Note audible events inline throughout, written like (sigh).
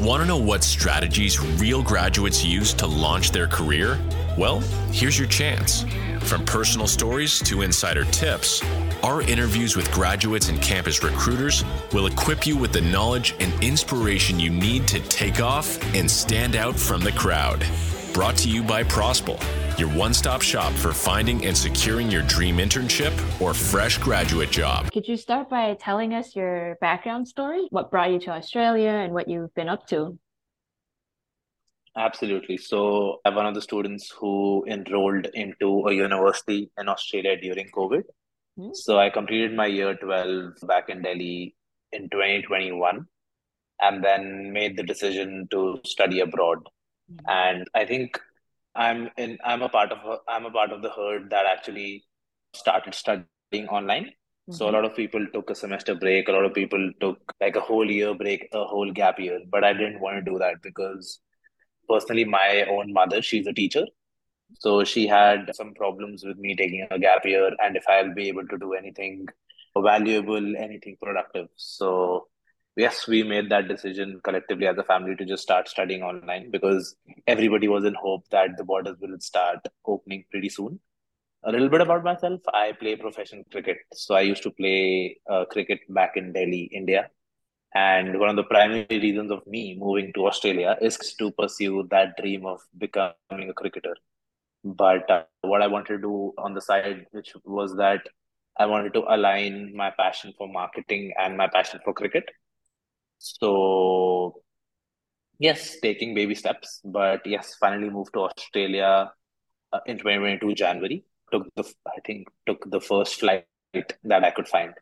Want to know what strategies real graduates use to launch their career? Well, here's your chance. From personal stories to insider tips, our interviews with graduates and campus recruiters will equip you with the knowledge and inspiration you need to take off and stand out from the crowd. Brought to you by Prosple, your one stop shop for finding and securing your dream internship or fresh graduate job. Could you start by telling us your background story? What brought you to Australia and what you've been up to? Absolutely. So, I'm one of the students who enrolled into a university in Australia during COVID. Mm-hmm. So, I completed my year 12 back in Delhi in 2021 and then made the decision to study abroad. Mm-hmm. And I think I'm in I'm a part of I'm a part of the herd that actually started studying online. Mm-hmm. So a mm-hmm. lot of people took a semester break, a lot of people took like a whole year break, a whole gap year, but I didn't want to do that because personally my own mother she's a teacher so she had some problems with me taking a gap year and if i'll be able to do anything valuable anything productive so yes we made that decision collectively as a family to just start studying online because everybody was in hope that the borders will start opening pretty soon a little bit about myself i play professional cricket so i used to play uh, cricket back in delhi india and one of the primary reasons of me moving to Australia is to pursue that dream of becoming a cricketer. But uh, what I wanted to do on the side, which was that I wanted to align my passion for marketing and my passion for cricket. So, yes, taking baby steps. But yes, finally moved to Australia uh, in 2022 January. Took the I think took the first flight that I could find.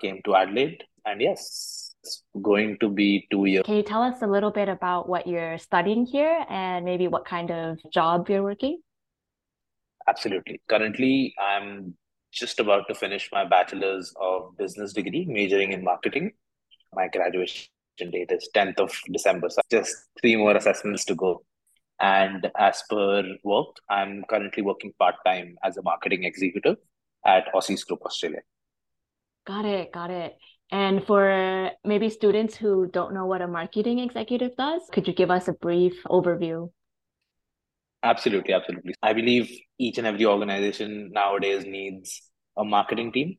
Came to Adelaide, and yes, it's going to be two years. Can you tell us a little bit about what you're studying here and maybe what kind of job you're working? Absolutely. Currently, I'm just about to finish my bachelor's of business degree, majoring in marketing. My graduation date is 10th of December. So just three more assessments to go. And as per work, I'm currently working part time as a marketing executive at AUSSIZ Group Australia. Got it. Got it. And for maybe students who don't know what a marketing executive does, could you give us a brief overview? Absolutely, absolutely. I believe each and every organization nowadays needs a marketing team.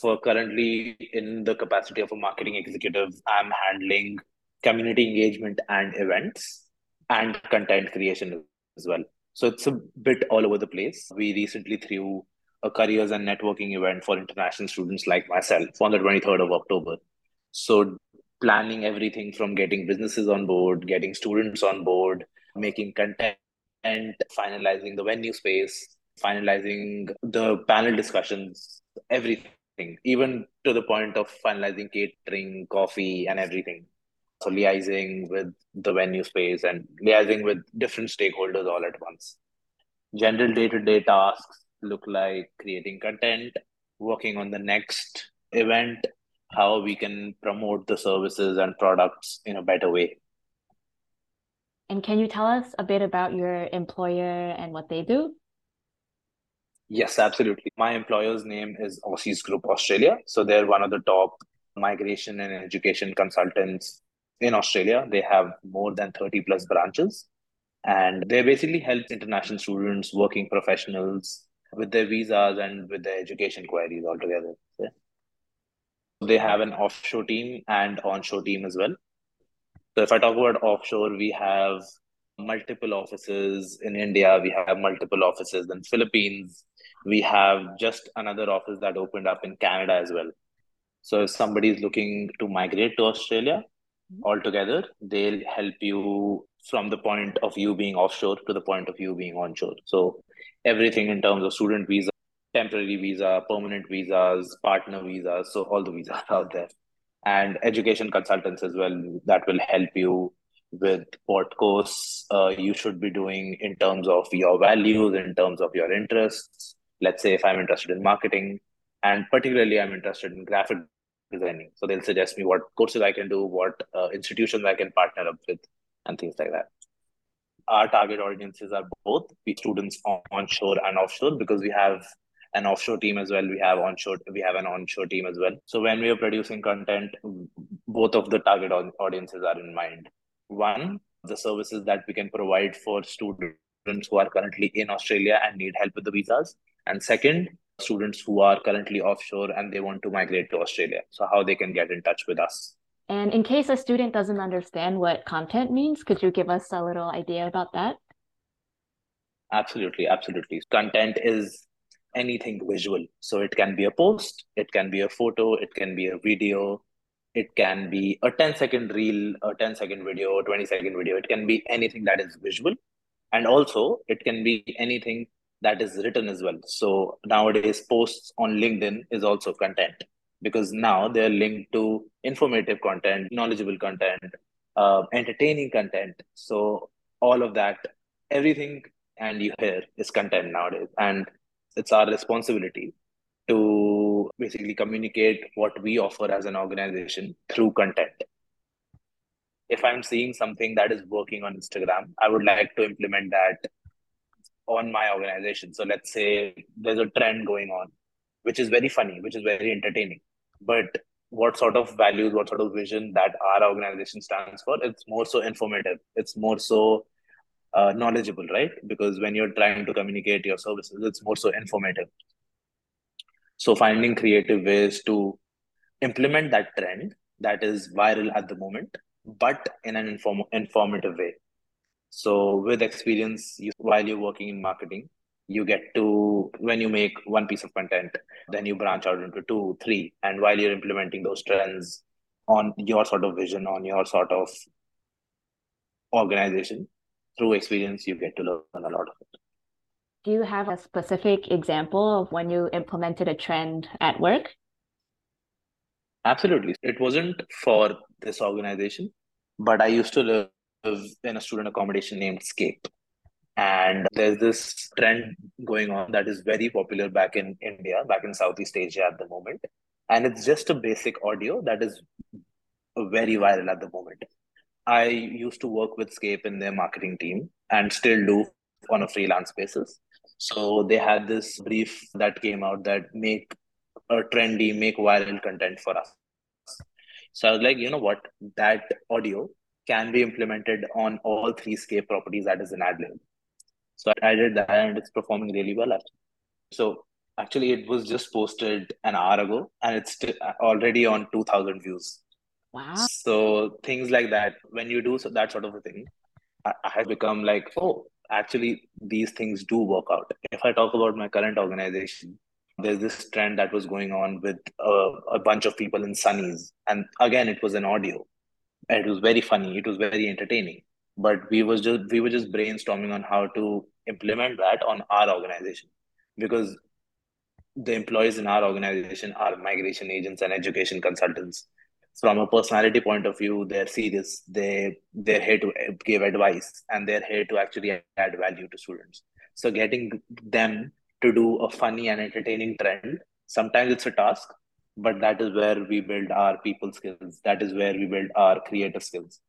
For currently in the capacity of a marketing executive, I'm handling community engagement and events and content creation as well. So it's a bit all over the place. We recently threw a careers and networking event for international students like myself on the 23rd of October. So, planning everything from getting businesses on board, getting students on board, making content, and finalizing the venue space, finalizing the panel discussions, everything, even to the point of finalizing catering, coffee, and everything. So, liaising with the venue space and liaising with different stakeholders all at once. General day to day tasks look like creating content, working on the next event, how we can promote the services and products in a better way. And can you tell us a bit about your employer and what they do? Yes, absolutely. My employer's name is AUSSIZ Group Australia. So they're one of the top migration and education consultants in Australia. They have more than 30 plus branches. And they basically help international students, working professionals, with their visas and with their education queries altogether. They have an offshore team and onshore team as well. So if I talk about offshore, we have multiple offices in India, we have multiple offices in Philippines, we have just another office that opened up in Canada as well. So if somebody is looking to migrate to Australia mm-hmm. altogether, they'll help you from the point of you being offshore to the point of you being onshore. So everything in terms of student visa, temporary visa, permanent visas, partner visas. So all the visas out there. And education consultants as well that will help you with what course uh, you should be doing in terms of your values, in terms of your interests. Let's say if I'm interested in marketing, and particularly I'm interested in graphic designing. So they'll suggest me what courses I can do, what uh, institutions I can partner up with, and things like that our target audiences are both students onshore and offshore because we have an offshore team as well we have onshore we have an onshore team as well so when we are producing content both of the target audiences are in mind one, the services that we can provide for students who are currently in Australia and need help with the visas. And second, students who are currently offshore and they want to migrate to Australia. So, how they can get in touch with us. And in case a student doesn't understand what content means, could you give us a little idea about that? Absolutely, absolutely. Content is anything visual. So it can be a post, it can be a photo, it can be a video, it can be a 10 second reel, a 10 second video, a 20 second video. It can be anything that is visual. And also, it can be anything that is written as well. So nowadays, posts on LinkedIn is also content because now they're linked to informative content, knowledgeable content, uh, entertaining content. So all of that, everything and you hear is content nowadays. And it's our responsibility to basically communicate what we offer as an organization through content. If I'm seeing something that is working on Instagram, I would like to implement that on my organization. So let's say there's a trend going on, which is very funny, which is very entertaining. But what sort of values, what sort of vision that our organization stands for, it's more so informative. It's more so uh, knowledgeable, right? Because when you're trying to communicate your services, it's more so informative. So finding creative ways to implement that trend that is viral at the moment, but in an inform- informative way. So with experience, you, while you're working in marketing, you get to when you make one piece of content, then you branch out into two, three, and while you're implementing those trends on your sort of vision, on your sort of organization, through experience, you get to learn a lot of it. Do you have a specific example of when you implemented a trend at work? Absolutely. It wasn't for this organization, but I used to in a student accommodation named Scape. And there's this trend going on that is very popular back in India, back in Southeast Asia at the moment. And it's just a basic audio that is very viral at the moment. I used to work with Scape in their marketing team and still do on a freelance basis. So they had this brief that came out that make a trendy, make viral content for us. So I was like, you know what? That audio can be implemented on all three Scape properties that is in Adelaide. So I did that and it's performing really well actually. So actually it was just posted an hour ago and it's already on 2000 views. Wow. So things like that, when you do that sort of a thing, I, I have become like, oh, actually, these things do work out. If I talk about my current organization, there's this trend that was going on with a, a bunch of people in sunnies, and again, it was an audio. It was very funny. It was very entertaining. But we was just we were just brainstorming on how to implement that on our organization because the employees in our organization are migration agents and education consultants from a personality point of view they're serious they they're here to give advice and they're here to actually add value to students so getting them to do a funny and entertaining trend sometimes it's a task but that is where we build our people skills. That is where we build our creative skills.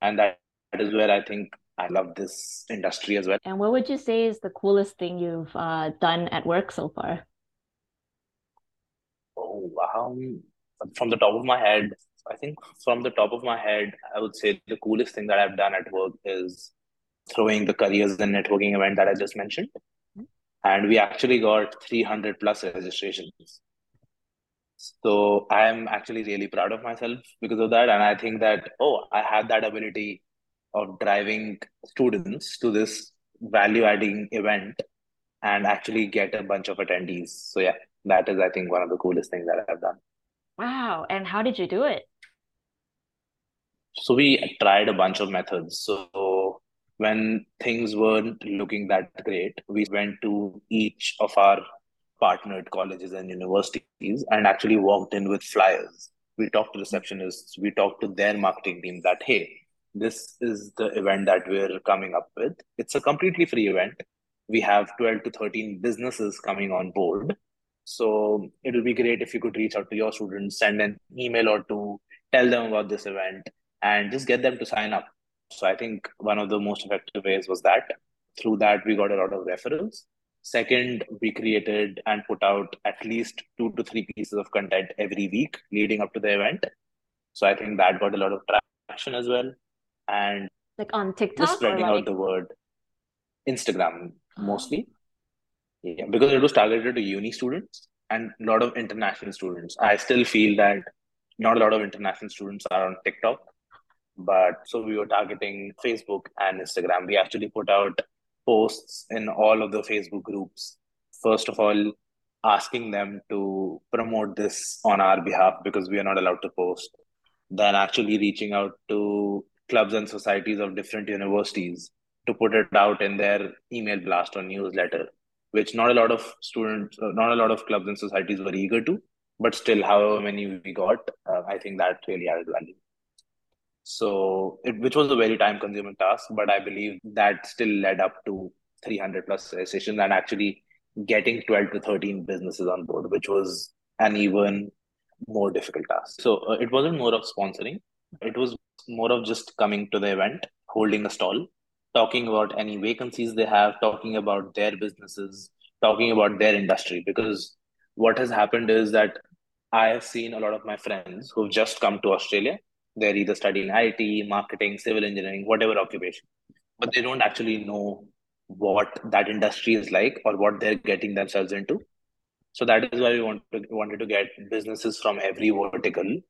And that, that is where i think i love this industry as well. And what would you say is the coolest thing you've uh, done at work so far? Oh wow from the top of my head I think from the top of my head, I would say the coolest thing that I've done at work is throwing the careers and networking event that I just mentioned. And we actually got 300 plus registrations. So I am actually really proud of myself because of that. And I think that, oh, I have that ability of driving students to this value adding event and actually get a bunch of attendees. So, yeah, that is, I think, one of the coolest things that I've done. Wow. And how did you do it? So we tried a bunch of methods. So when things weren't looking that great, we went to each of our partnered colleges and universities and actually walked in with flyers. We talked to receptionists, we talked to their marketing team that, hey, this is the event that we're coming up with. It's a completely free event. We have 12 to 13 businesses coming on board. So it would be great if you could reach out to your students, send an email or two, tell them about this event, and just get them to sign up. So I think one of the most effective ways was that. Through that, we got a lot of referrals. Second, we created and put out at least two to three pieces of content every week leading up to the event. So I think that got a lot of traction as well. and like on TikTok, just spreading like... out the word. Instagram oh. mostly, yeah, because it was targeted to uni students and a lot of international students. I still feel that not a lot of international students are on TikTok, but so we were targeting Facebook and Instagram. We actually put out posts in all of the Facebook groups. First of all, asking them to promote this on our behalf because we are not allowed to post. Then actually reaching out to clubs and societies of different universities to put it out in their email blast or newsletter, which not a lot of students, uh, not a lot of clubs and societies were eager to, but still, however many we got, uh, I think that really added value. So, it, which was a very time consuming task, but I believe that still led up to 300 plus sessions and actually getting 12 to 13 businesses on board, which was an even more difficult task. So, uh, it wasn't more of sponsoring, it was more of just coming to the event, holding a stall, talking about any vacancies they have, talking about their businesses, talking about their industry. Because what has happened is that I have seen a lot of my friends who've just come to Australia they're either studying IT, marketing, civil engineering, whatever occupation, but they don't actually know what that industry is like or what they're getting themselves into. So that is why we want to, wanted to get businesses from every vertical,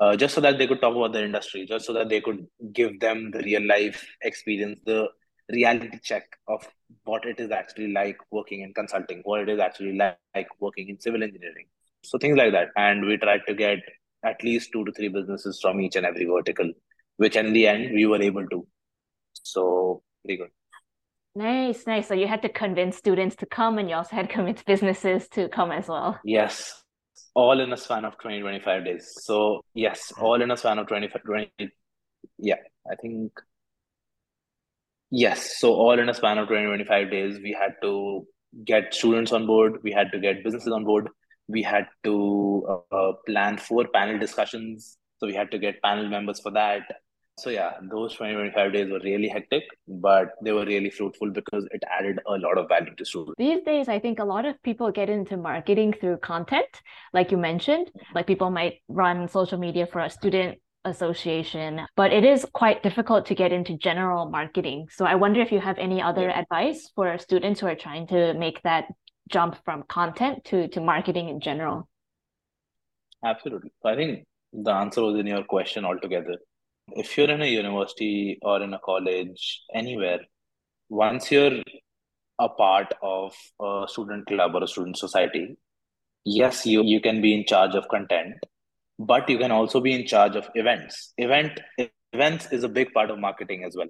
uh, just so that they could talk about their industry, just so that they could give them the real life experience, the reality check of what it is actually like working in consulting, what it is actually like, like working in civil engineering. So things like that. And we tried to get at least two to three businesses from each and every vertical, which in the end we were able to. So pretty good. Nice, nice. So you had to convince students to come and you also had to convince businesses to come as well. Yes. All in a span of 20, 25 days. So yes, all in a span of 25, 20, yeah, I think Yes. So all in a span of 20, 25 days, we had to get students on board. We had to get businesses on board we had to uh, plan four panel discussions. So we had to get panel members for that. So yeah, those 20, 25 days were really hectic, but they were really fruitful because it added a lot of value to students. These days, I think a lot of people get into marketing through content, like you mentioned. Like people might run social media for a student association, but it is quite difficult to get into general marketing. So I wonder if you have any other yeah. advice for students who are trying to make that jump from content to to marketing in general? Absolutely. I think the answer was in your question altogether. If you're in a university or in a college, anywhere, once you're a part of a student club or a student society, yes, you, you can be in charge of content, but you can also be in charge of events. Event events is a big part of marketing as well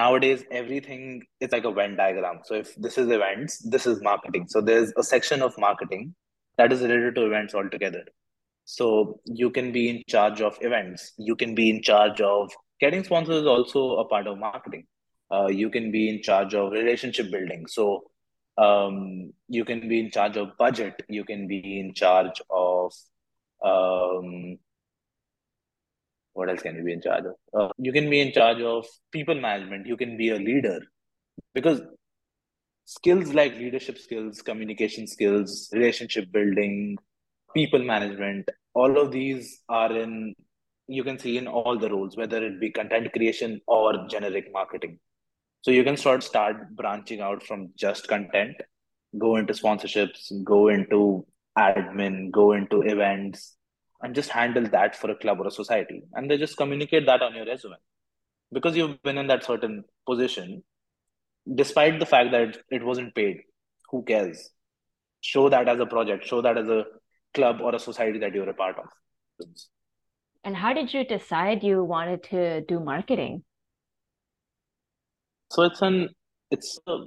nowadays everything is like a venn diagram. So if this is events this is marketing. So there's a section of marketing that is related to events altogether. So you can be in charge of events. You can be in charge of getting sponsors is also a part of marketing. Uh, you can be in charge of relationship building. So um, you can be in charge of budget. You can be in charge of um, what else can you be in charge of? Uh, you can be in charge of people management. You can be a leader because skills like leadership skills, communication skills, relationship building, people management, all of these are in, you can see in all the roles, whether it be content creation or generic marketing. So you can start start branching out from just content, go into sponsorships, go into admin, go into events, and just handle that for a club or a society. And they just communicate that on your resume. Because you've been in that certain position despite the fact that it wasn't paid who cares? Show that as a project. Show that as a club or a society that you're a part of. And how did you decide you wanted to do marketing? So it's an it's a,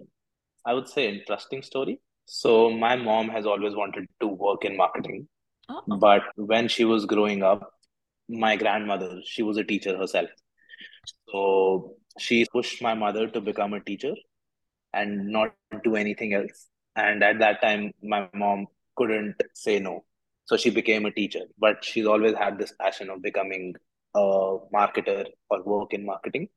i would say interesting story. So my mom has always wanted to work in marketing Oh. But when she was growing up, my grandmother, she was a teacher herself. So she pushed my mother to become a teacher and not do anything else. And at that time, my mom couldn't say no. So she became a teacher. But she's always had this passion of becoming a marketer or work in marketing.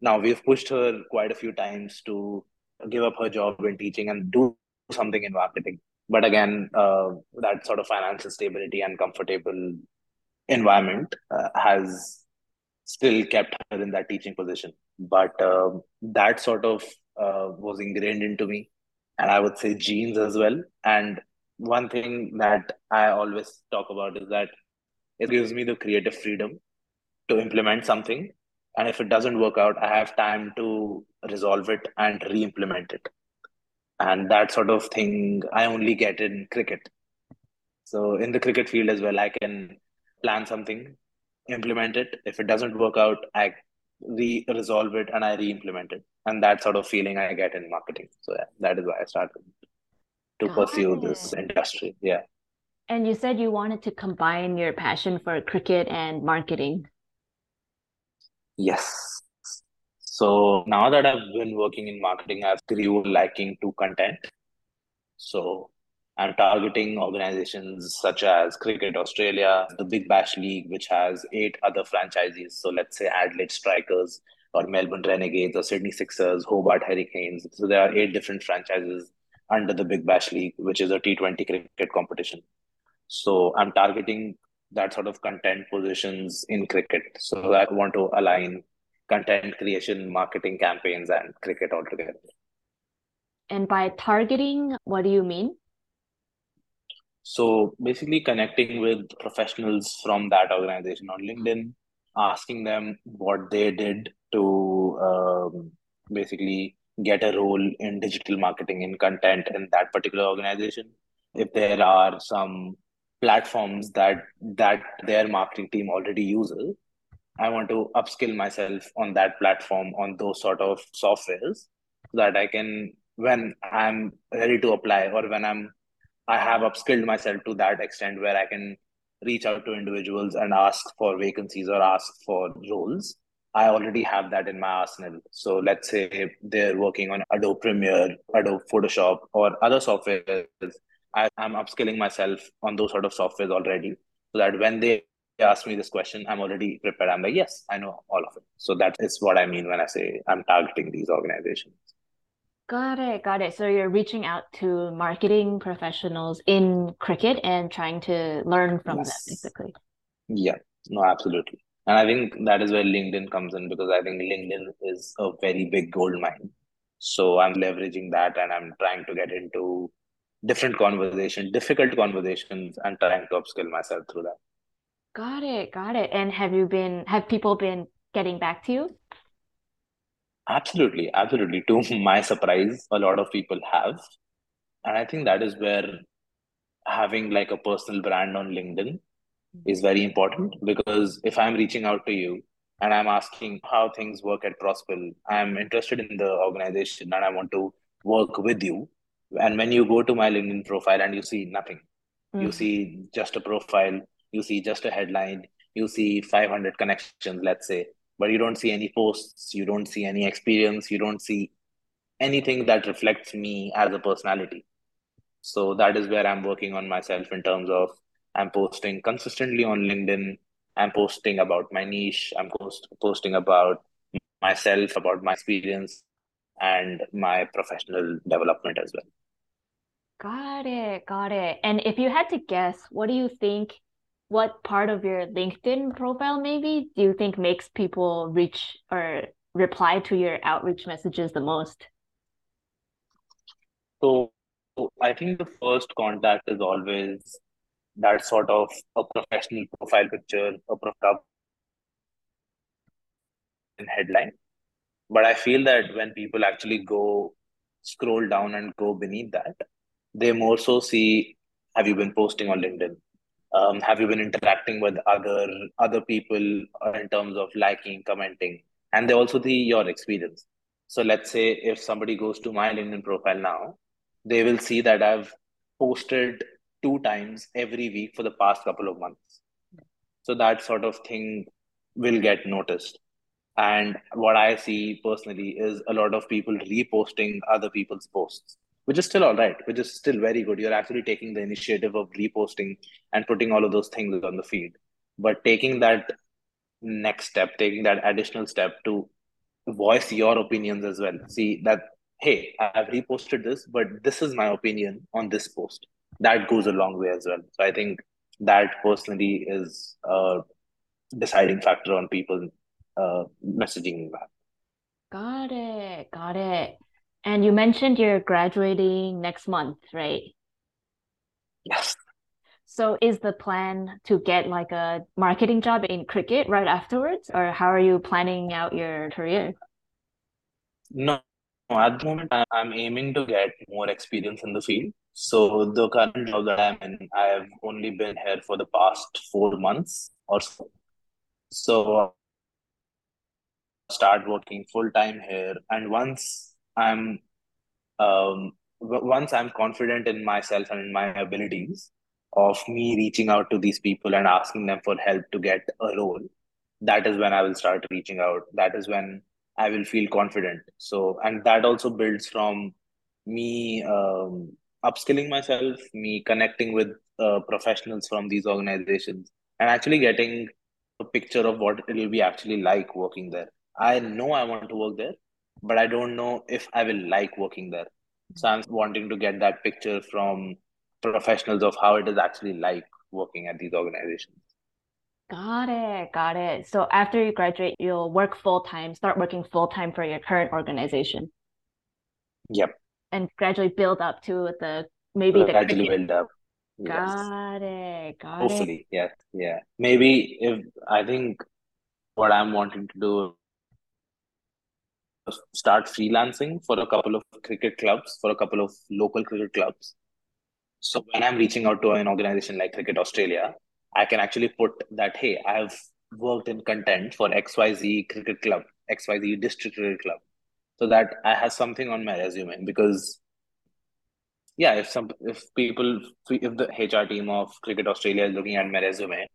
Now, we've pushed her quite a few times to give up her job in teaching and do something in marketing but again uh, that sort of financial stability and comfortable environment uh, has still kept her in that teaching position. But uh, that sort of uh, was ingrained into me, and I would say genes as well. And one thing that I always talk about is that it gives me the creative freedom to implement something. And if it doesn't work out, I have time to resolve it and re implement it. And that sort of thing I only get in cricket. So, in the cricket field as well, I can plan something, implement it. If it doesn't work out, I re resolve it and I re implement it. And that sort of feeling I get in marketing. So, yeah, that is why I started to Got pursue it. this industry. Yeah. And you said you wanted to combine your passion for cricket and marketing. Yes. So now that I've been working in marketing, I've grew liking to content. So I'm targeting organizations such as Cricket Australia, the Big Bash League, which has eight other franchises. So let's say Adelaide Strikers or Melbourne Renegades or Sydney Sixers, Hobart Hurricanes. So there are eight different franchises under the Big Bash League, which is a T20 cricket competition. So I'm targeting that sort of content positions in cricket. So I want to align content creation, marketing campaigns, and cricket altogether. And by targeting, what do you mean? So basically, connecting with professionals from that organization on LinkedIn, asking them what they did to um, basically get a role in digital marketing and content in that particular organization. If there are some platforms that that their marketing team already uses, I want to upskill myself on that platform on those sort of softwares so that I can when I'm ready to apply or when I'm I have upskilled myself to that extent where I can reach out to individuals and ask for vacancies or ask for roles I already have that in my arsenal. So let's say they're working on Adobe Premiere, Adobe Photoshop, or other softwares. I, am upskilling myself on those sort of softwares already, so that when they ask me this question, I'm already prepared. I'm like, yes, I know all of it. So that is what I mean when I say I'm targeting these organizations. Got it, got it. So you're reaching out to marketing professionals in cricket and trying to learn from yes. them, basically. Yeah, no, absolutely. And I think that is where LinkedIn comes in because I think LinkedIn is a very big gold mine. So I'm leveraging that and I'm trying to get into different conversations, difficult conversations, and trying to upskill myself through that. Got it, got it. And have you been have people been getting back to you? Absolutely, absolutely. To (laughs) my surprise, a lot of people have. And I think that is where having like a personal brand on LinkedIn is very important because if I'm reaching out to you and I'm asking how things work at Prosple, I'm interested in the organization and I want to work with you. And when you go to my LinkedIn profile and you see nothing, mm-hmm. you see just a profile, you see just a headline, you see 500 connections, let's say, but you don't see any posts, you don't see any experience, you don't see anything that reflects me as a personality. So that is where I'm working on myself in terms of I'm posting consistently on LinkedIn. I'm posting about my niche. I'm post, posting about myself, about my experience, and my professional development as well. Got it. Got it. And if you had to guess, what do you think? What part of your LinkedIn profile maybe do you think makes people reach or reply to your outreach messages the most? So I think the first contact is always that sort of a professional profile picture, a profile headline. But I feel that when people actually go scroll down and go beneath that, they more so see have you been posting on LinkedIn? Um, have you been interacting with other other people in terms of liking, commenting, and they also see your experience. So let's say if somebody goes to my LinkedIn profile now, they will see that I've posted two times every week for the past couple of months. So that sort of thing will get noticed. And what I see personally is a lot of people reposting other people's posts, which is still all right, which is still very good. You're actually taking the initiative of reposting and putting all of those things on the feed. But taking that next step, taking that additional step to voice your opinions as well. See that, hey, I've reposted this, but this is my opinion on this post that goes a long way as well. So I think that personally is a deciding factor on people uh, messaging that. Got it. Got it. And you mentioned you're graduating next month, right? Yes. So is the plan to get like a marketing job in cricket right afterwards, or how are you planning out your career? No, at the moment, I'm aiming to get more experience in the field. So the current job that I'm in, I have only been here for the past four months or so. So start working full time here, and once I'm um once I'm confident in myself and in my abilities of me reaching out to these people and asking them for help to get a role, that is when I will start reaching out. That is when I will feel confident. So, and that also builds from me um, upskilling myself, me connecting with uh, professionals from these organizations, and actually getting a picture of what it will be actually like working there. I know I want to work there, but I don't know if I will like working there. So I'm wanting to get that picture from professionals of how it is actually like working at these organizations. Got it. Got it. So after you graduate, you'll work full time, start working full time for your current organization Yep, and gradually build up to the maybe the gradually build up. Yes, Got it. Got it. hopefully, yes, yeah. Maybe if I think what I'm wanting to do start freelancing for a couple of cricket clubs, for a couple of local cricket clubs. So when I'm reaching out to an organization like Cricket Australia, I can actually put that, hey, I have worked in content for XYZ cricket club, XYZ district cricket club, so that I have something on my resume. Because yeah, if some if people if the HR team of Cricket Australia is looking at my resume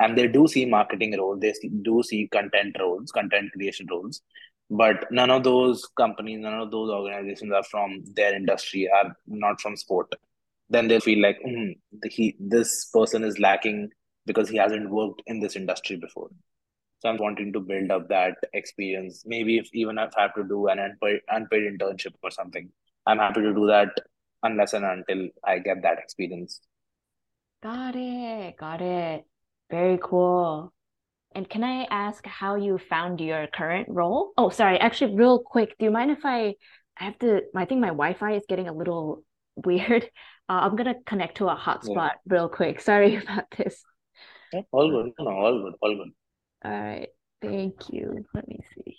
and they do see marketing roles, they do see content roles, content creation roles, but none of those companies, none of those organizations are from their industry, are not from sport then they'll feel like mm, he this person is lacking because he hasn't worked in this industry before. So I'm wanting to build up that experience. Maybe if even if I have to do an unpaid, unpaid internship or something, I'm happy to do that unless and until I get that experience. Got it. Got it. Very cool. And can I ask how you found your current role? Oh, sorry. Actually, real quick, do you mind if I I have to I think my Wi-Fi is getting a little (laughs) weird. Uh, I'm gonna connect to a Yeah. hotspot real quick. (laughs) Sorry about this. Yeah, all good. No, all good. All good. All right. Thank you. Let me see.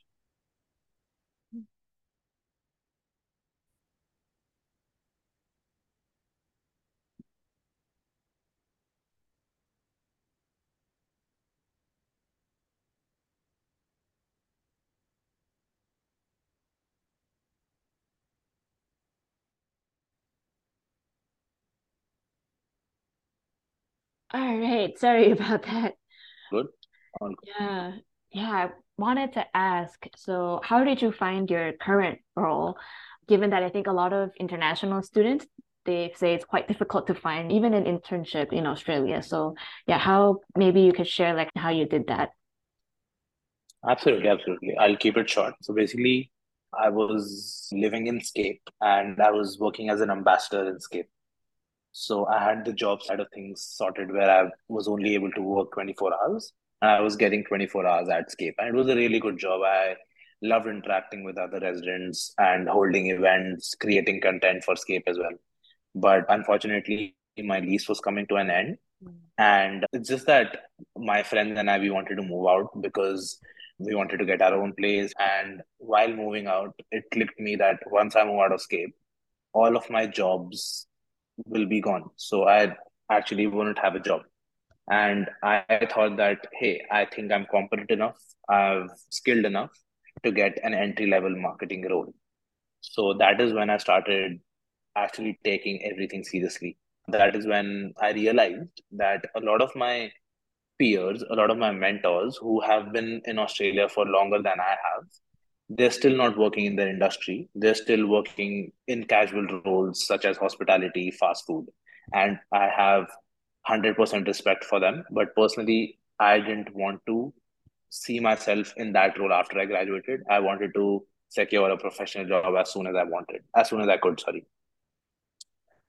All right. Sorry (laughs) about that. Good. Yeah. Yeah. I wanted to ask, so how did you find your current role? Given that I think a lot of international students, they say it's quite difficult to find even an internship in Australia. So yeah, how maybe you could share like how you did that. Absolutely, absolutely. I'll keep it short. So basically, I was living in Scape and I was working as an ambassador in Scape. So I had the job side of things sorted where I was only able to work 24 hours and I was getting 24 hours at Scape. And it was a really good job. I loved interacting with other residents and holding events, creating content for Scape as well. But unfortunately, my lease was coming to an end. Hmm. And it's just that my friends and I, we wanted to move out because we wanted to get our own place. And while moving out, it clicked me that once I move out of Scape, all of my jobs will be gone. So I actually wouldn't have a job. And I thought that, hey, I think I'm competent enough, I'm skilled enough to get an entry level marketing role. So that is when I started actually taking everything seriously. That is when I realized that a lot of my peers, a lot of my mentors who have been in Australia for longer than I have, they're still not working in their industry. They're still working in casual roles such as hospitality, fast food. And I have 100% respect for them. But personally, I didn't want to see myself in that role after I graduated. I wanted to secure a professional job as soon as I wanted, as soon as I could, sorry.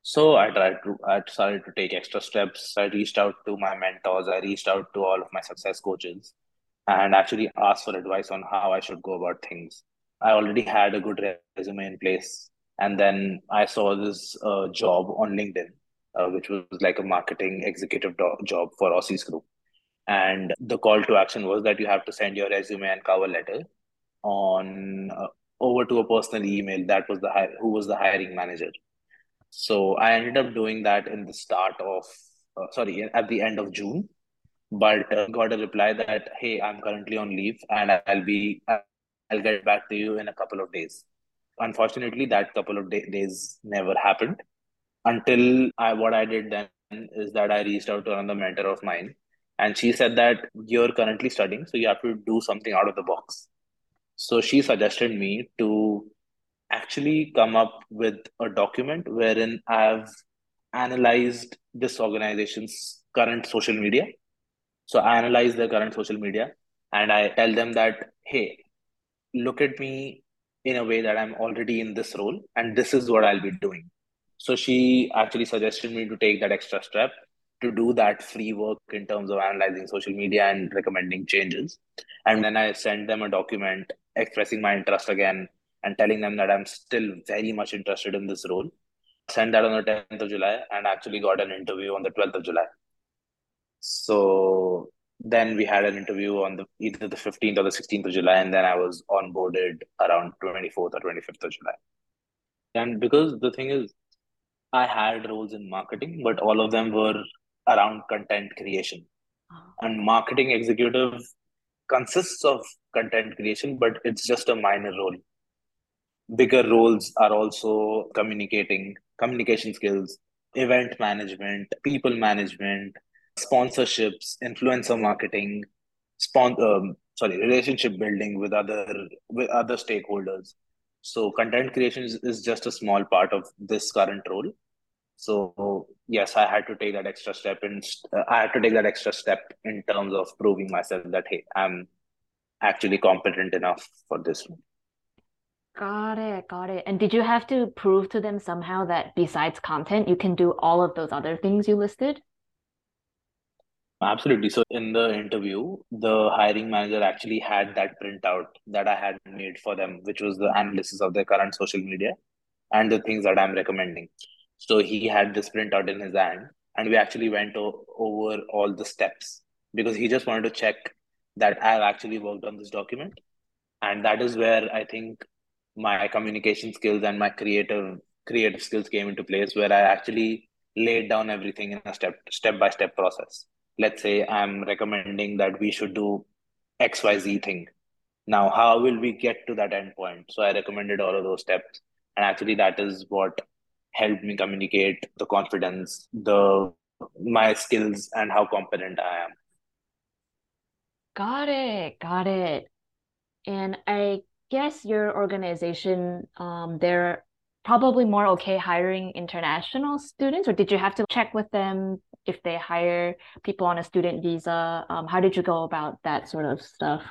So I tried to, I started to take extra steps. I reached out to my mentors. I reached out to all of my success coaches. And actually asked for advice on how I should go about things. I already had a good resume in place. And then I saw this uh, job on LinkedIn, uh, which was like a marketing executive do- job for AUSSIZ Group. And the call to action was that you have to send your resume and cover letter on uh, over to a personal email. That was the who was the hiring manager. So I ended up doing that in the start of uh, sorry at the end of June, but uh, got a reply that hey I'm currently on leave and I'll be I'll get back to you in a couple of days. Unfortunately, that couple of day- days never happened until I what I did then is that I reached out to another mentor of mine and she said that you're currently studying so you have to do something out of the box so she suggested me to actually come up with a document wherein I've analyzed this organization's current social media. So I analyze their current social media and I tell them that, hey, look at me in a way that I'm already in this role and this is what I'll be doing. So she actually suggested me to take that extra step to do that free work in terms of analyzing social media and recommending changes. And then I sent them a document expressing my interest again and telling them that I'm still very much interested in this role. Sent that on the 10th of July and actually got an interview on the 12th of July. So then we had an interview on the either the 15th or the 16th of July, and then I was onboarded around 24th or 25th of July. And because the thing is, I had roles in marketing, but all of them were around content creation. Ah. And marketing executive consists of content creation, but it's just a minor role. Bigger roles are also communicating, communication skills, event management, people management, sponsorships, influencer marketing, spon- um, sorry, relationship building with other with other stakeholders. So content creation is, is just a small part of this current role. So yes, I had to take that extra step and uh, I had to take that extra step in terms of proving myself that hey, I'm actually competent enough for this. Got it, got it. And did you have to prove to them somehow that besides content, you can do all of those other things you listed? Absolutely. So in the interview, the hiring manager actually had that printout that I had made for them, which was the analysis of their current social media and the things that I'm recommending. So he had this printout in his hand, and we actually went o- over all the steps because he just wanted to check that I've actually worked on this document. And that is where I think my communication skills and my creative creative skills came into place, where I actually laid down everything in a step step by step process. Let's say I'm recommending that we should do XYZ thing. Now, how will we get to that endpoint? So I recommended all of those steps. And actually that is what helped me communicate the confidence, the my skills, and how competent I am. Got it, got it. And I guess your organization, um, they're probably more okay hiring international students, or did you have to check with them if they hire people on a student visa? Um, how did you go about that sort of stuff?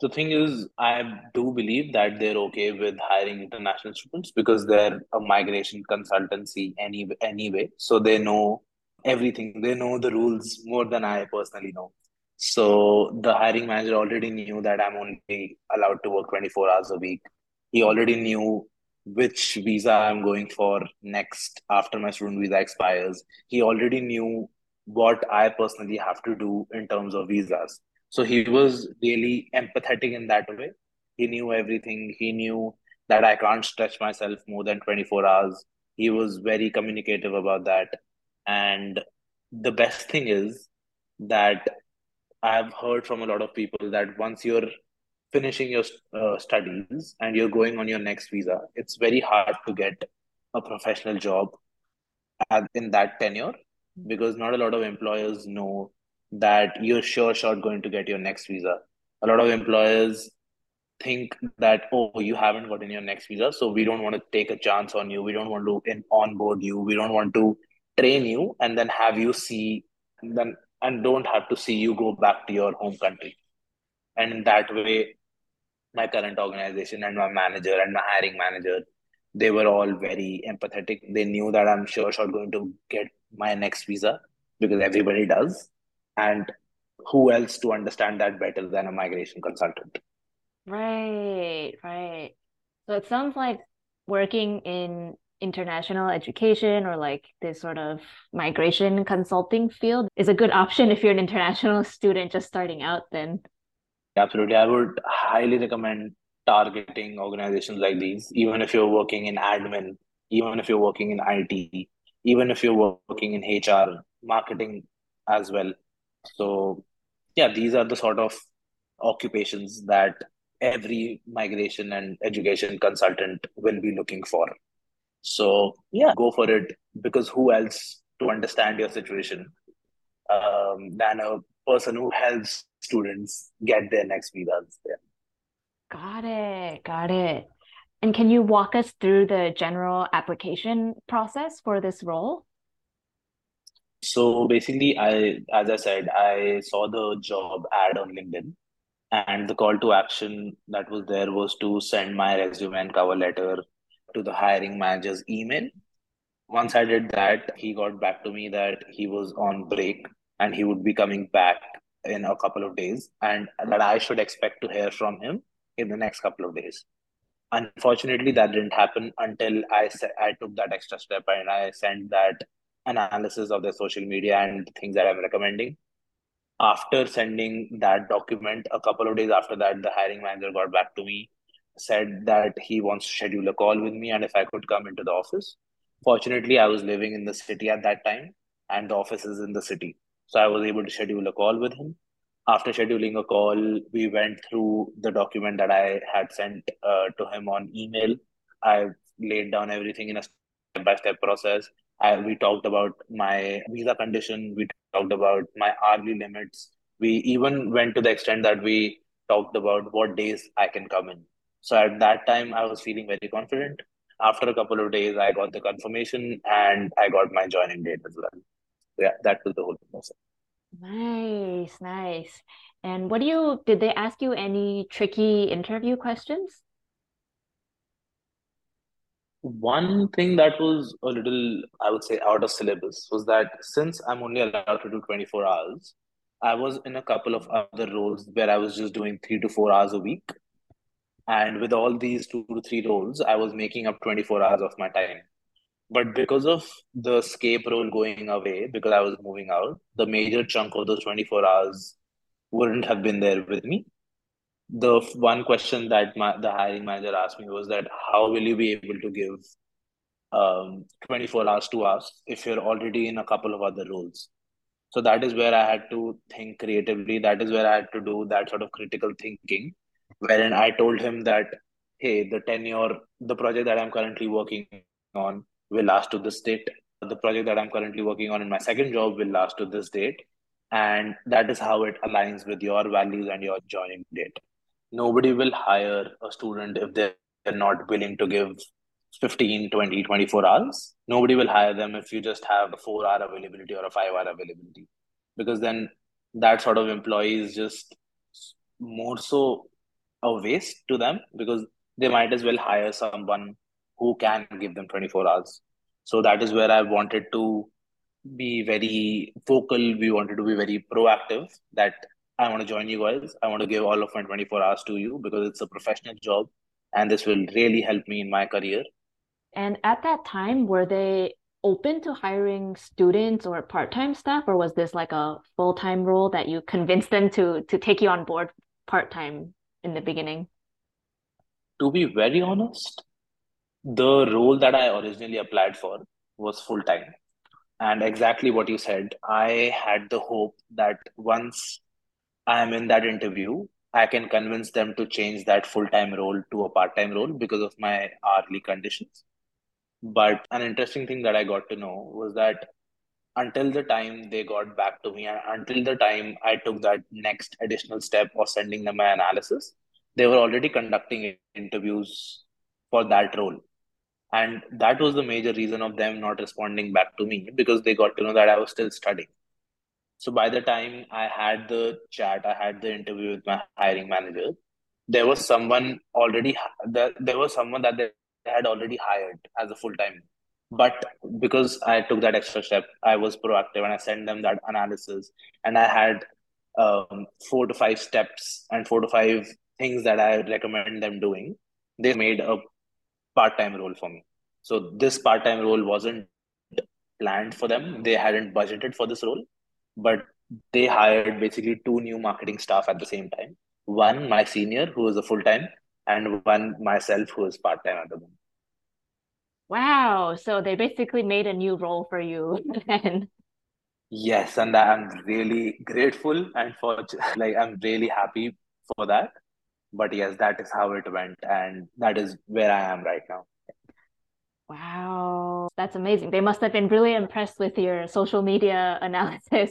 The thing is, I do believe that they're okay with hiring international students because they're a migration consultancy any, anyway. So they know everything. They know the rules more than I personally know. So the hiring manager already knew that I'm only allowed to work 24 hours a week. He already knew which visa I'm going for next after my student visa expires. He already knew what I personally have to do in terms of visas. So he was really empathetic in that way. He knew everything. He knew that I can't stretch myself more than 24 hours. He was very communicative about that. And the best thing is that I've heard from a lot of people that once you're finishing your uh, studies and you're going on your next visa, it's very hard to get a professional job in that tenure because not a lot of employers know that you're sure shot going to get your next visa. A lot of employers think that oh you haven't gotten your next visa so we don't want to take a chance on you. We don't want to in, onboard you. We don't want to train you and then have you see then and don't have to see you go back to your home country and in that way my current organization and my manager and my hiring manager they were all very empathetic they knew that i'm sure shot going to get my next visa because everybody does and who else to understand that better than a migration consultant? Right, right. So it sounds like working in international education or like this sort of migration consulting field is a good option if you're an international (laughs) student just starting out then. Absolutely. I would highly recommend targeting organizations like these, even if you're working in admin, even if you're working in IT, even if you're working in HR, marketing as well. So, yeah, these are the sort of occupations that every migration and education consultant will be looking for. So, yeah, go for it because who else to understand your situation um, than a person who helps students get their next visas? Yeah. Got it. Got it. And can you walk us through the general application process for this role? So basically, I, as I said, I saw the job ad on LinkedIn, and the call to action that was there was to send my resume and cover letter to the hiring manager's email. Once I did that, he got back to me that he was on break and he would be coming back in a couple of days, and that I should expect to hear from him in the next couple of days. Unfortunately, that didn't happen until I I took that extra step and I sent that analysis of the social media and things that I'm recommending. After sending that document, a couple of days after that, the hiring manager got back to me, said that he wants to schedule a call with me and if I could come into the office. Fortunately, I was living in the city at that time and the office is in the city. So I was able to schedule a call with him after scheduling a call, we went through the document that I had sent uh, to him on email. I laid down everything in a step by step process. I, we talked about my visa condition. We talked about my hourly limits. We even went to the extent that we talked about what days I can come in. So at that time, I was feeling very confident. After a couple of days, I got the confirmation and I got my joining date as well. Yeah, that was the whole process. Nice, nice. And what do you, did they ask you any tricky interview questions? One thing that was a little, I would say, out of syllabus was that since I'm only allowed to do 24 hours, I was in a couple of other roles where I was just doing three to four hours a week. And with all these two to three roles, I was making up 24 hours of my time. But because of the scape role going away, because I was moving out, the major chunk of those 24 hours wouldn't have been there with me. The one question that my, the hiring manager asked me was that how will you be able to give um, 24 hours to us if you're already in a couple of other roles? So that is where I had to think creatively. That is where I had to do that sort of critical thinking, wherein I told him that, hey, the tenure, the project that I'm currently working on will last to this date. The project that I'm currently working on in my second job will last to this date. And that is how it aligns with your values and your joining date. Nobody will hire a student if they're not willing to give 15, 20, 24 hours. Nobody will hire them if you just have a four hour availability or a five hour availability. Because then that sort of employee is just more so a waste to them because they might as well hire someone who can give them 24 hours. So that is where i wanted to be very vocal. We wanted to be very proactive that i want to join you guys. I want to give all of my 24 hours to you because it's a professional job and this will really help me in my career. And at that time were they open to hiring students or part-time staff or was this like a full-time role that you convinced them to to take you on board part-time in the beginning? To be very honest the role that I originally applied for was full time. And exactly what you said, I had the hope that once I am in that interview, I can convince them to change that full time role to a part time role because of my hourly conditions. But an interesting thing that I got to know was that until the time they got back to me and until the time I took that next additional step of sending them my analysis, they were already conducting interviews for that role and that was the major reason of them not responding back to me because they got to know that I was still studying. So by the time I had the chat, I had the interview with my hiring manager, there was someone already there was someone that they had already hired as a full time. But because I took that extra step, I was proactive and I sent them that analysis and I had um, four to five steps and four to five things that I recommend them doing, they made a part time role for me. So this part time role wasn't planned for them. They hadn't budgeted for this role, but they hired basically two new marketing staff at the same time. One, my senior, who is a full time, and one myself, who is part time at the moment. Wow. So they basically made a new role for you (laughs) then. Yes, and I'm really grateful and for like I'm really happy for that. But yes, that is how it went, and that is where I am right now. Wow, that's amazing. They must have been really impressed with your social media analysis.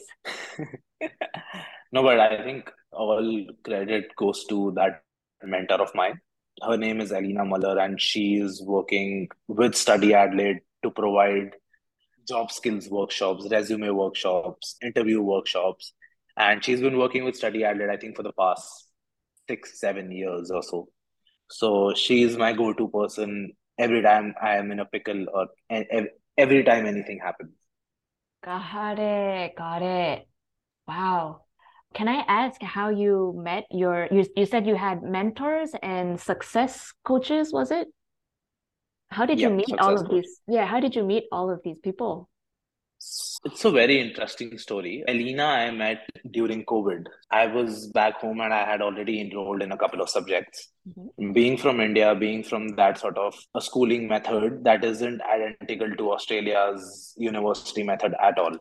(laughs) (laughs) no, but I think all credit goes to that mentor of mine. Her name is Alina Muller, and she is working with Study Adelaide to provide job skills workshops, resume workshops, interview workshops. And she's been working with Study Adelaide, I think, for the past six, seven years or so. So she's my go to person every time I am in a pickle or every time anything happens. Got it. Got it. Wow. Can I ask how you met your you, you said you had mentors and success coaches, was it? How did you meet all of these? Yeah, how did you meet all of these people? It's a very interesting story. Alina, I met during COVID. I was back home and I had already enrolled in a couple of subjects. Mm-hmm. Being from India, being from that sort of a schooling method that isn't identical to Australia's university method at all.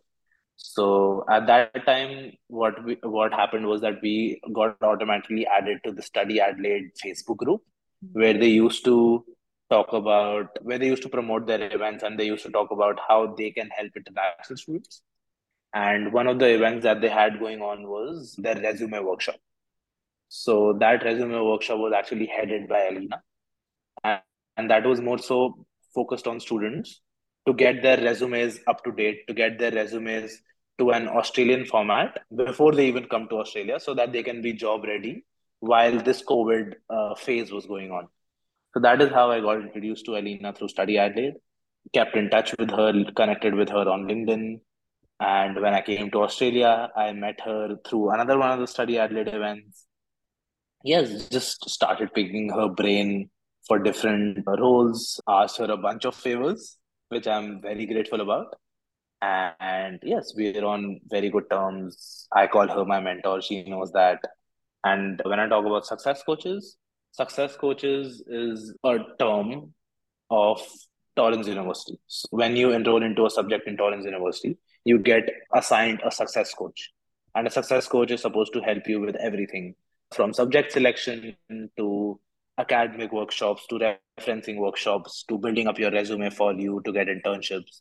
So at that time, what we, what happened was that we got automatically added to the Study Adelaide Facebook group, mm-hmm. where they used to talk about where they used to promote their events and they used to talk about how they can help international students. And one of the events that they had going on was their resume workshop. So that resume workshop was actually headed by Alina. And, and that was more so focused on students to get their resumes up to date, to get their resumes to an Australian format before they even come to Australia so that they can be job ready while this COVID uh, phase was going on. So that is how I got introduced to Alina through Study Adelaide. Kept in touch with her, connected with her on LinkedIn. And when I came to Australia, I met her through another one of the Study Adelaide events. Yes, just started picking her brain for different roles, asked her a bunch of favors, which I'm very grateful about. And yes, we're on very good terms. I call her my mentor. She knows that. And when I talk about success coaches, success coaches is a term of Torrens University. So when you enroll into a subject in Torrens University, you get assigned a success coach. And a success coach is supposed to help you with everything from subject selection to academic workshops to referencing workshops to building up your resume for you to get internships.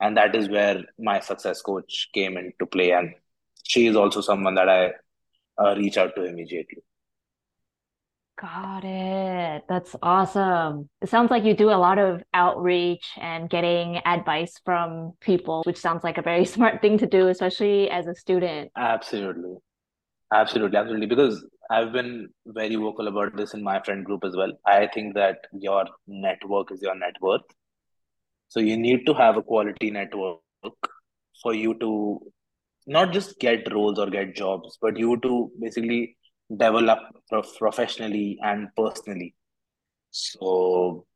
And that is where my success coach came into play. And she is also someone that I uh, reach out to immediately. Got it. That's awesome. It sounds like you do a lot of outreach and getting advice from people, which sounds like a very (laughs) smart thing to do, especially as a student. Absolutely. Absolutely. Absolutely. Because I've been very vocal about this in my friend group as well. I think that your network is your net worth. So you need to have a quality network for you to not just get roles or get jobs, but you to basically develop professionally and personally. So,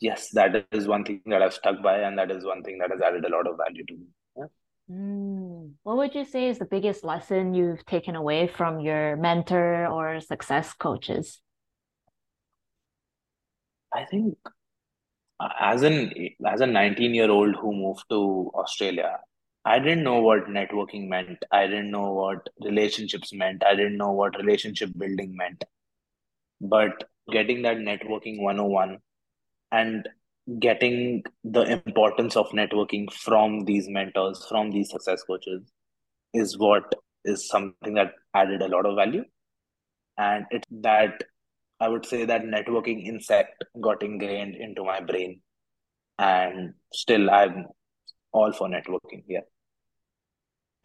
yes, that is one thing that I've stuck by, and that is one thing that has added a lot of value to me. Yeah. Mm. What would you say is the biggest lesson you've taken away from your mentor or success coaches? I think as an as a 19 year old who moved to Australia, I didn't know what networking meant. I didn't know what relationships meant. I didn't know what relationship building meant. But getting that networking 101 and getting the importance of networking from these mentors, from these success coaches, is what is something that added a lot of value. And it's that I would say that networking insect got ingrained into my brain. And still, I'm all for networking. Yeah.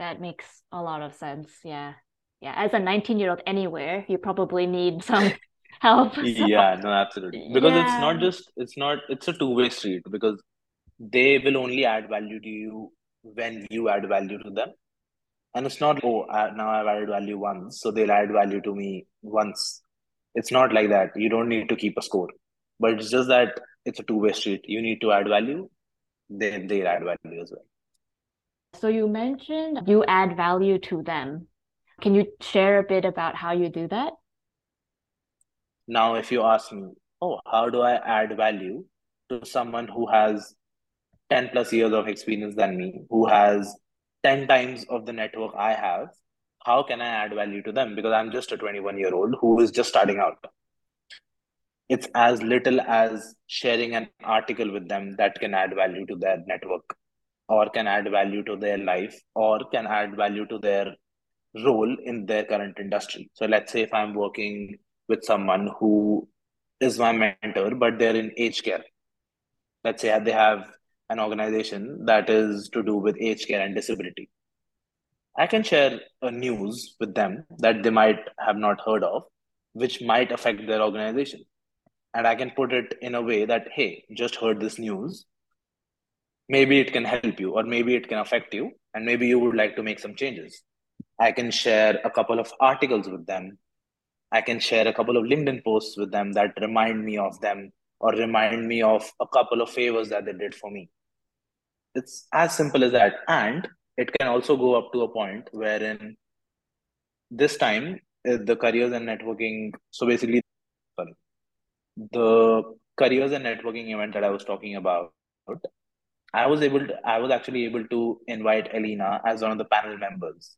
That makes a lot of sense. Yeah. Yeah. As a 19 year old anywhere, you probably need some (laughs) help. yeah, no, absolutely. Because yeah. it's not just, it's not, it's a two way street because they will only add value to you when you add value to them. And it's not, oh, now I've added value once, so they'll add value to me once. It's not like that. You don't need to keep a score. But it's just that it's a two-way street. You need to add value, then they add value as well. So you mentioned you add value to them. Can you share a bit about how you do that? Now, if you ask me, oh, how do I add value to someone who has 10 plus years of experience than me, who has 10 times of the network I have, how can I add value to them? Because I'm just a 21 year old who is just starting out. It's as little as sharing an article with them that can add value to their network or can add value to their life or can add value to their role in their current industry. So let's say if I'm working with someone who is my mentor, but they're in aged care. Let's say they have an organization that is to do with aged care and disability. I can share a news with them that they might have not heard of, which might affect their organization. And I can put it in a way that, hey, just heard this news. Maybe it can help you, or maybe it can affect you, and maybe you would like to make some changes. I can share a couple of articles with them. I can share a couple of LinkedIn posts with them that remind me of them or remind me of a couple of favors that they did for me. It's as simple as that. And it can also go up to a point wherein this time uh, the careers and networking. So basically, the careers and networking event that I was talking about, I was able to, I was actually able to invite Elena as one of the panel members.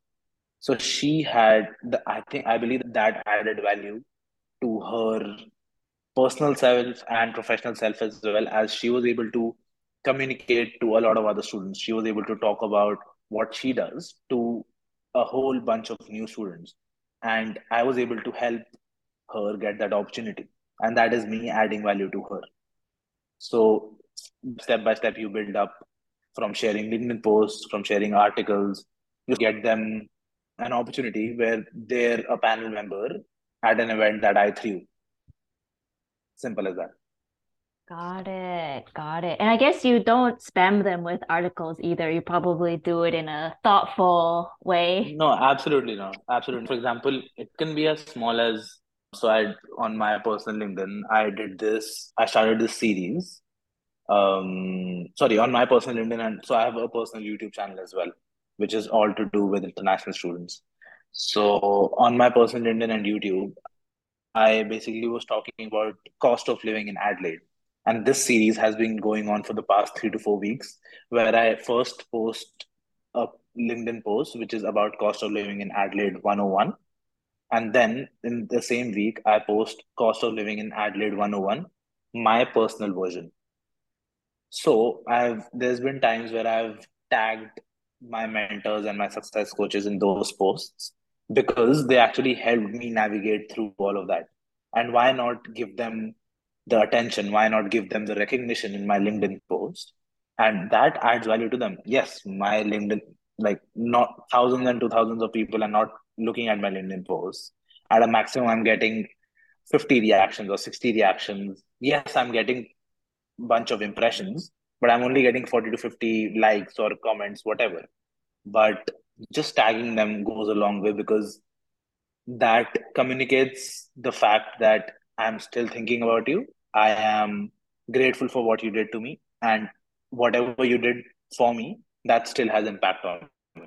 So she had the, I think, I believe that added value to her personal self and professional self as well as she was able to communicate to a lot of other students. She was able to talk about what she does to a whole bunch of new students. And I was able to help her get that opportunity. And that is me adding value to her. So, step by step, you build up from sharing LinkedIn posts, from sharing articles, you get them an opportunity where they're a panel member at an event that I threw. Simple as that. Got it. Got it. And I guess you don't spam them with articles either. You probably do it in a thoughtful way. No, absolutely not. Absolutely. For example, it can be as small as so I on my personal LinkedIn, I did this, I started this series. Um sorry, on my personal LinkedIn and so I have a personal YouTube channel as well, which is all to do with international students. So on my personal LinkedIn and YouTube, I basically was talking about cost of living in Adelaide. And this series has been going on for the past three to four weeks, where I first post a LinkedIn post, which is about cost of living in Adelaide 101. And then in the same week, I post cost of living in Adelaide 101, my personal version. So I've there's been times where I've tagged my mentors and my success coaches in those posts because they actually helped me navigate through all of that. And why not give them the attention? Why not give them the recognition in my LinkedIn post? And that adds value to them. Yes, my LinkedIn, like not thousands and two thousands of people are not looking at my LinkedIn posts. At a maximum, I'm getting 50 reactions or 60 reactions. Yes, I'm getting bunch of impressions, but I'm only getting 40 to 50 likes or comments, whatever. But just tagging them goes a long way because that communicates the fact that I'm still thinking about you. I am grateful for what you did to me, and whatever you did for me, that still has impact on me.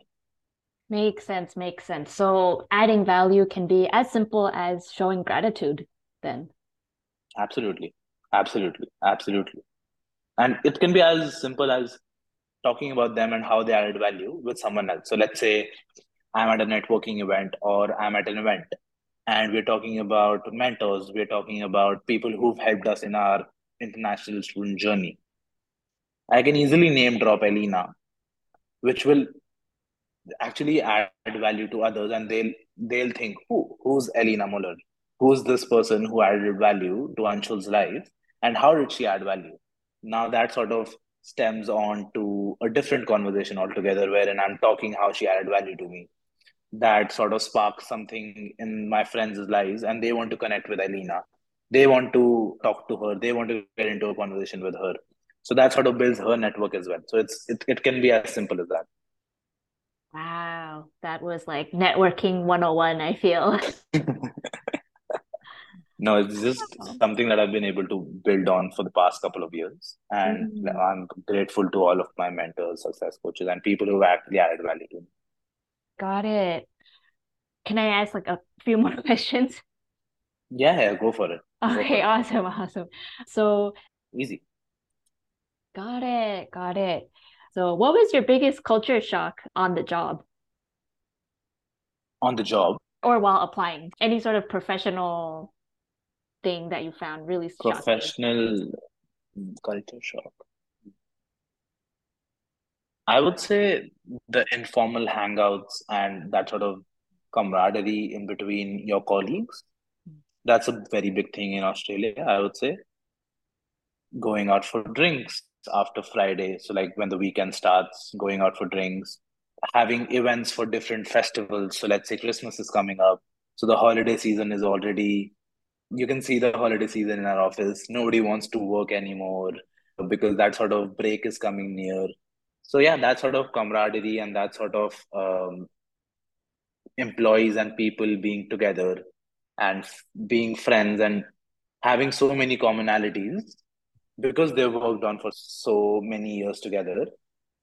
Makes sense. Makes sense. So adding value can be as simple as showing gratitude. Then. Absolutely. Absolutely. Absolutely. And it can be as simple as talking about them and how they added value with someone else. So let's say I'm at a networking event or I'm at an event and we're talking about mentors, we're talking about people who've helped us in our international student journey. I can easily name drop Elena, which will actually add value to others and they'll they'll think, who who's Elena Muller? Who's this person who added value to Anshul's life and how did she add value? Now that sort of stems on to a different conversation altogether wherein I'm talking how she added value to me. That sort of sparks something in my friends' lives and they want to connect with Elena. They want to talk to her. They want to get into a conversation with her. So that sort of builds her network as well. So it's it, it can be as simple as that. Wow, that was like networking 101, I feel. (laughs) No, it's just something that I've been able to build on for the past couple of years. And Mm, I'm grateful to all of my mentors, success coaches, and people who actually added value to me. got it. Can I ask like a few (laughs) more questions? Yeah, yeah, go for it. Go for Okay, it. awesome, awesome. So, Easy. got it, got it. So, what was your biggest culture shock on the job On the job, or while applying? Any sort of professional thing that you found really shocking? professional culture shock. I would say the informal hangouts and that sort of camaraderie in between your colleagues. That's a very big thing in Australia, I would say. Going out for drinks after Friday. So, like when the weekend starts, going out for drinks, having events for different festivals. So, let's say Christmas is coming up. So, the holiday season is already, you can see the holiday season in our office. Nobody wants to work anymore because that sort of break is coming near. So, yeah, that sort of camaraderie and that sort of um, employees and people being together and f- being friends and having so many commonalities because they've worked on for so many years together.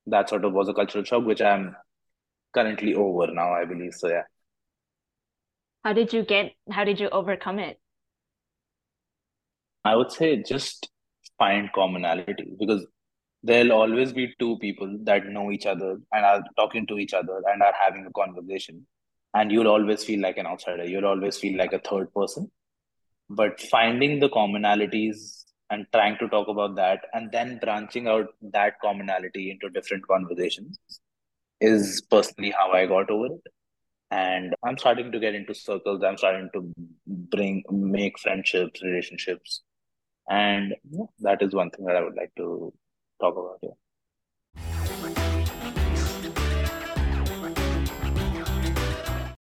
That sort of was a cultural shock, which I'm currently over now, I believe. So, yeah, How did you get, how did you overcome it? I would say just find commonality because there'll always be two people that know each other and are talking to each other and are having a conversation. And you'll always feel like an outsider. You'll always feel like a third person. But finding the commonalities and trying to talk about that and then branching out that commonality into different conversations is personally how I got over it. And I'm starting to get into circles. I'm starting to bring, make friendships, relationships. And that is one thing that I would like to talk about here.